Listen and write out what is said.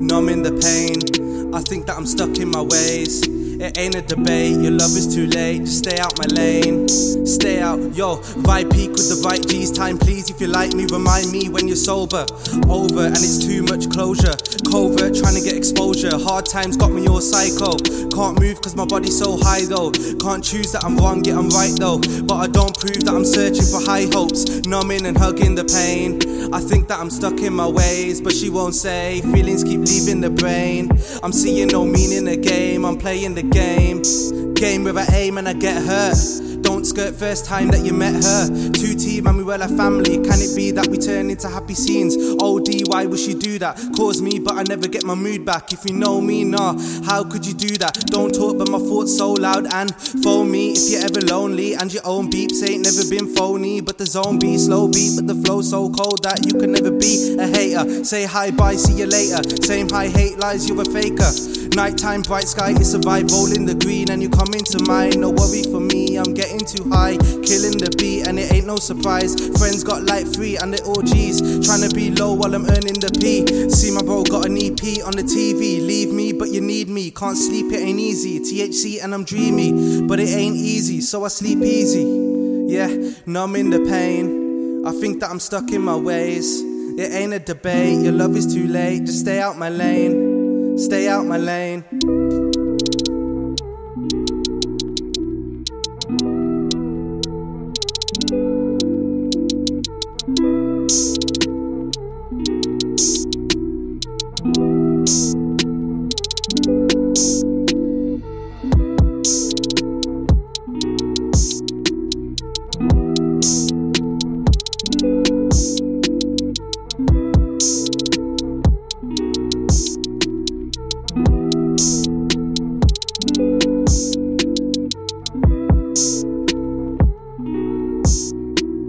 numbing the pain. I think that I'm stuck in my ways. It ain't a debate, your love is too late, just stay out my lane. Stay out, yo, vibe peak with the right G's. Time, please, if you like me, remind me when you're sober. Over, and it's too much closure. Covert, trying to get exposure. Hard times got me all psycho. Can't move cause my body's so high though. Can't choose that I'm wrong, yet I'm right though. But I don't prove that I'm searching for high hopes. Numbing and hugging the pain. I think that I'm stuck in my ways, but she won't say. Feelings keep leaving the brain. I'm seeing no meaning in the game, I'm playing the game. Game with an aim and I get hurt. Don't skirt first time that you met her. Two team and we were like family. Can it be that we turn into happy scenes? Oh, OD, why would she do that? Cause me, but I never get my mood back. If you know me, nah, how could you do that? Don't talk, but my thoughts so loud and phone me if you're ever lonely. And your own beeps ain't never been phony. But the zone be slow beat, but the flow so cold that you can never be a hater. Say hi, bye, see you later. Same high hate lies, you're a faker. Nighttime, bright sky, it's a vibe, rolling the green, and you come into mine. No worry for me, I'm getting too high, killing the beat, and it ain't no surprise. Friends got like three and they all trying to be low while I'm earning the P. See my bro got an EP on the TV, leave me, but you need me. Can't sleep, it ain't easy. THC and I'm dreamy, but it ain't easy, so I sleep easy. Yeah, numbing the pain. I think that I'm stuck in my ways. It ain't a debate, your love is too late, just stay out my lane. Stay out my lane.